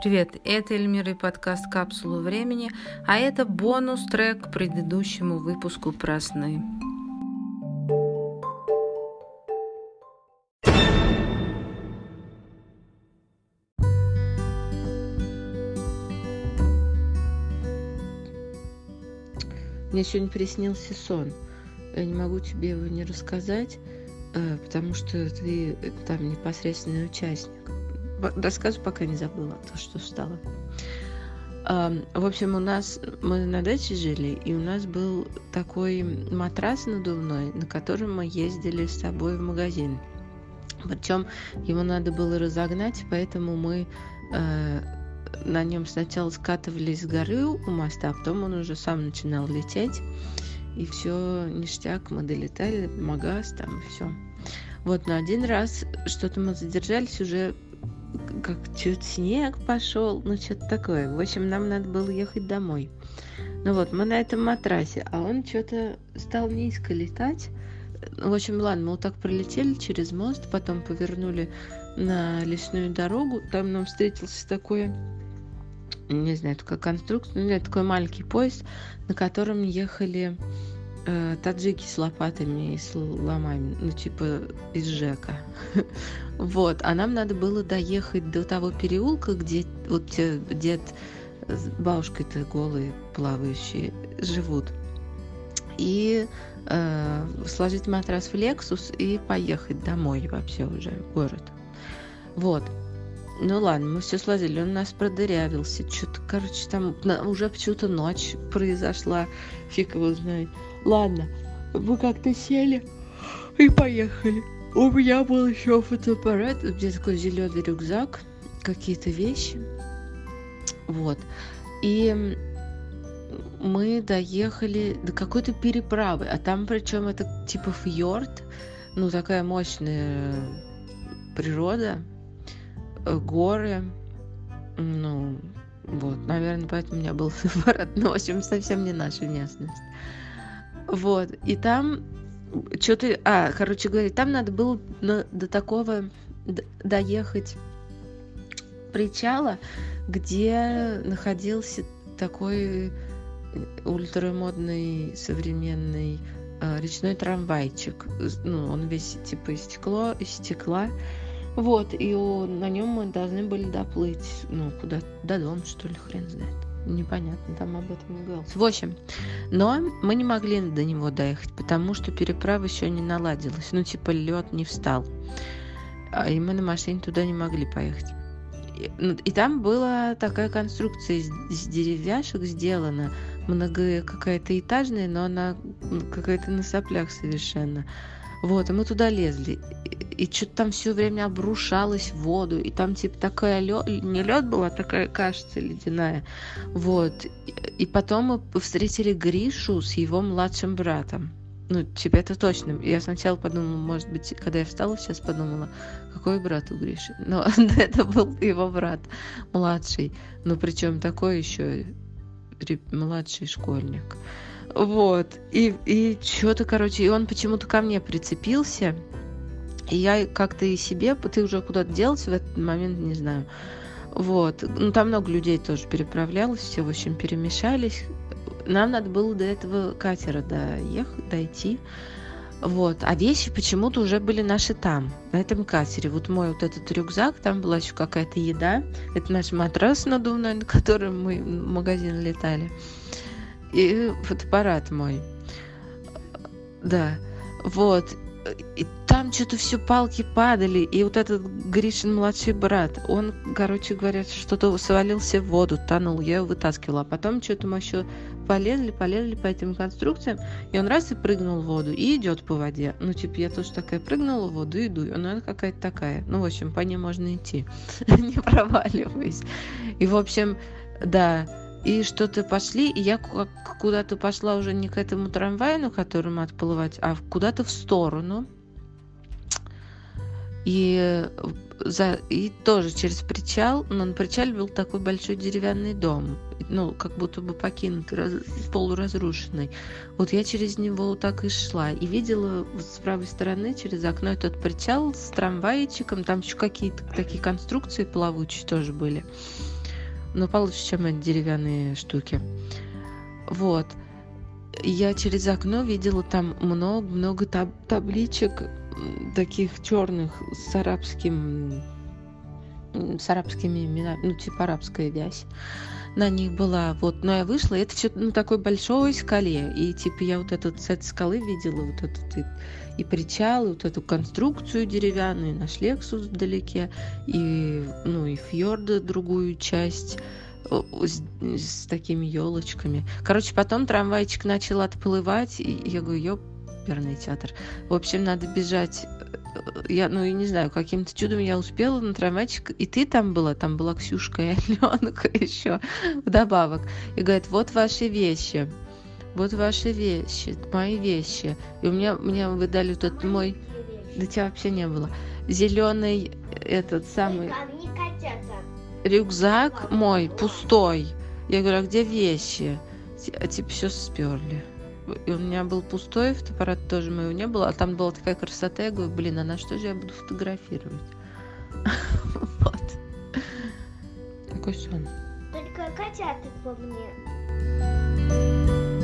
Привет, это Эльмира и подкаст «Капсула времени», а это бонус-трек к предыдущему выпуску про сны. Мне сегодня приснился сон. Я не могу тебе его не рассказать, э, потому что ты там непосредственный участник рассказываю, пока не забыла то, что встала. В общем, у нас мы на даче жили, и у нас был такой матрас надувной, на котором мы ездили с собой в магазин. Причем его надо было разогнать, поэтому мы э, на нем сначала скатывались с горы у моста, а потом он уже сам начинал лететь. И все ништяк, мы долетали, магаз там, все. Вот, но один раз что-то мы задержались уже как чуть снег пошел, ну что-то такое. В общем, нам надо было ехать домой. Ну вот, мы на этом матрасе, а он что-то стал низко летать. В общем, ладно, мы вот так пролетели через мост, потом повернули на лесную дорогу. Там нам встретился такой, не знаю, такая конструкция, ну, нет, такой маленький поезд, на котором ехали э, таджики с лопатами и с ломами, ну, типа из ЖЭКа. Вот, а нам надо было доехать до того переулка, где вот дед с бабушкой-то голые, плавающие, живут. И э, сложить матрас в Лексус и поехать домой вообще уже в город. Вот. Ну ладно, мы все сложили, он нас продырявился, что-то, короче, там уже почему-то ночь произошла, фиг его знает. Ладно, мы как-то сели и поехали. У меня был еще фотоаппарат, где такой зеленый рюкзак, какие-то вещи. Вот. И мы доехали до какой-то переправы, а там причем это типа фьорд, ну такая мощная природа, э, горы, ну вот, наверное, поэтому у меня был фотоаппарат, но в общем совсем не наша местность. Вот, и там что-то, а, короче говоря, там надо было на, до такого доехать причала, где находился такой ультрамодный современный э, речной трамвайчик. Ну, он весь типа из стекло, из стекла. Вот, и он, на нем мы должны были доплыть, ну, куда до дома, что ли, хрен знает непонятно, там об этом не говорилось. Общем, но мы не могли до него доехать, потому что переправа еще не наладилась. Ну, типа, лед не встал. А, и мы на машине туда не могли поехать. И, ну, и там была такая конструкция из, из деревяшек сделана, много какая-то этажная, но она какая-то на соплях совершенно. Вот, и мы туда лезли. И, и что-то там все время обрушалось в воду. И там типа такая лед, не лед была, такая, кажется, ледяная. Вот. И потом мы встретили Гришу с его младшим братом. Ну, типа, это точно. Я сначала подумала, может быть, когда я встала, сейчас подумала, какой брат у Гриши. Но это был его брат младший. Ну, причем такой еще младший школьник. Вот. И, и что-то, короче, и он почему-то ко мне прицепился. И я как-то и себе, ты уже куда-то делся в этот момент, не знаю. Вот. Ну, там много людей тоже переправлялось, все, в общем, перемешались. Нам надо было до этого катера доехать, дойти. Вот. А вещи почему-то уже были наши там, на этом катере. Вот мой вот этот рюкзак, там была еще какая-то еда. Это наш матрас надувной, на котором мы в магазин летали и фотоаппарат мой. Да, вот. И там что-то все палки падали, и вот этот Гришин младший брат, он, короче говоря, что-то свалился в воду, тонул, я его вытаскивала. А потом что-то мы еще полезли, полезли по этим конструкциям, и он раз и прыгнул в воду, и идет по воде. Ну, типа, я тоже такая прыгнула в воду, иду, и она какая-то такая. Ну, в общем, по ней можно идти, не проваливаясь. И, в общем, да, и что-то пошли, и я куда-то пошла уже не к этому трамваю, на котором отплывать, а куда-то в сторону. И, за, и тоже через причал, но на причале был такой большой деревянный дом, ну, как будто бы покинутый, раз, полуразрушенный. Вот я через него так и шла, и видела с правой стороны через окно этот причал с трамвайчиком, там еще какие-то такие конструкции плавучие тоже были. но получше, чем эти деревянные штуки. Вот. Я через окно видела там много-много таб табличек таких черных с арабским с арабскими именами, ну, типа арабская вязь. На них была, вот, но я вышла, и это что-то на такой большой скале, и, типа, я вот этот, с этой скалы видела вот этот и, и причал, и вот эту конструкцию деревянную, и наш Лексус вдалеке, и, ну, и фьорда другую часть, с, с такими елочками. Короче, потом трамвайчик начал отплывать, и я говорю, ёперный театр. В общем, надо бежать я, ну, я не знаю, каким-то чудом я успела на трамвайчик, и ты там была, там была Ксюшка и Аленка еще вдобавок. И говорит, вот ваши вещи, вот ваши вещи, мои вещи. И у меня, мне выдали этот мой, да тебя вообще не было, зеленый этот самый рюкзак мой пустой. Я говорю, а где вещи? А типа все сперли и у меня был пустой фотоаппарат, тоже моего не было, а там была такая красота, я говорю, блин, а на что же я буду фотографировать? Вот. Такой сон. Только котята по мне.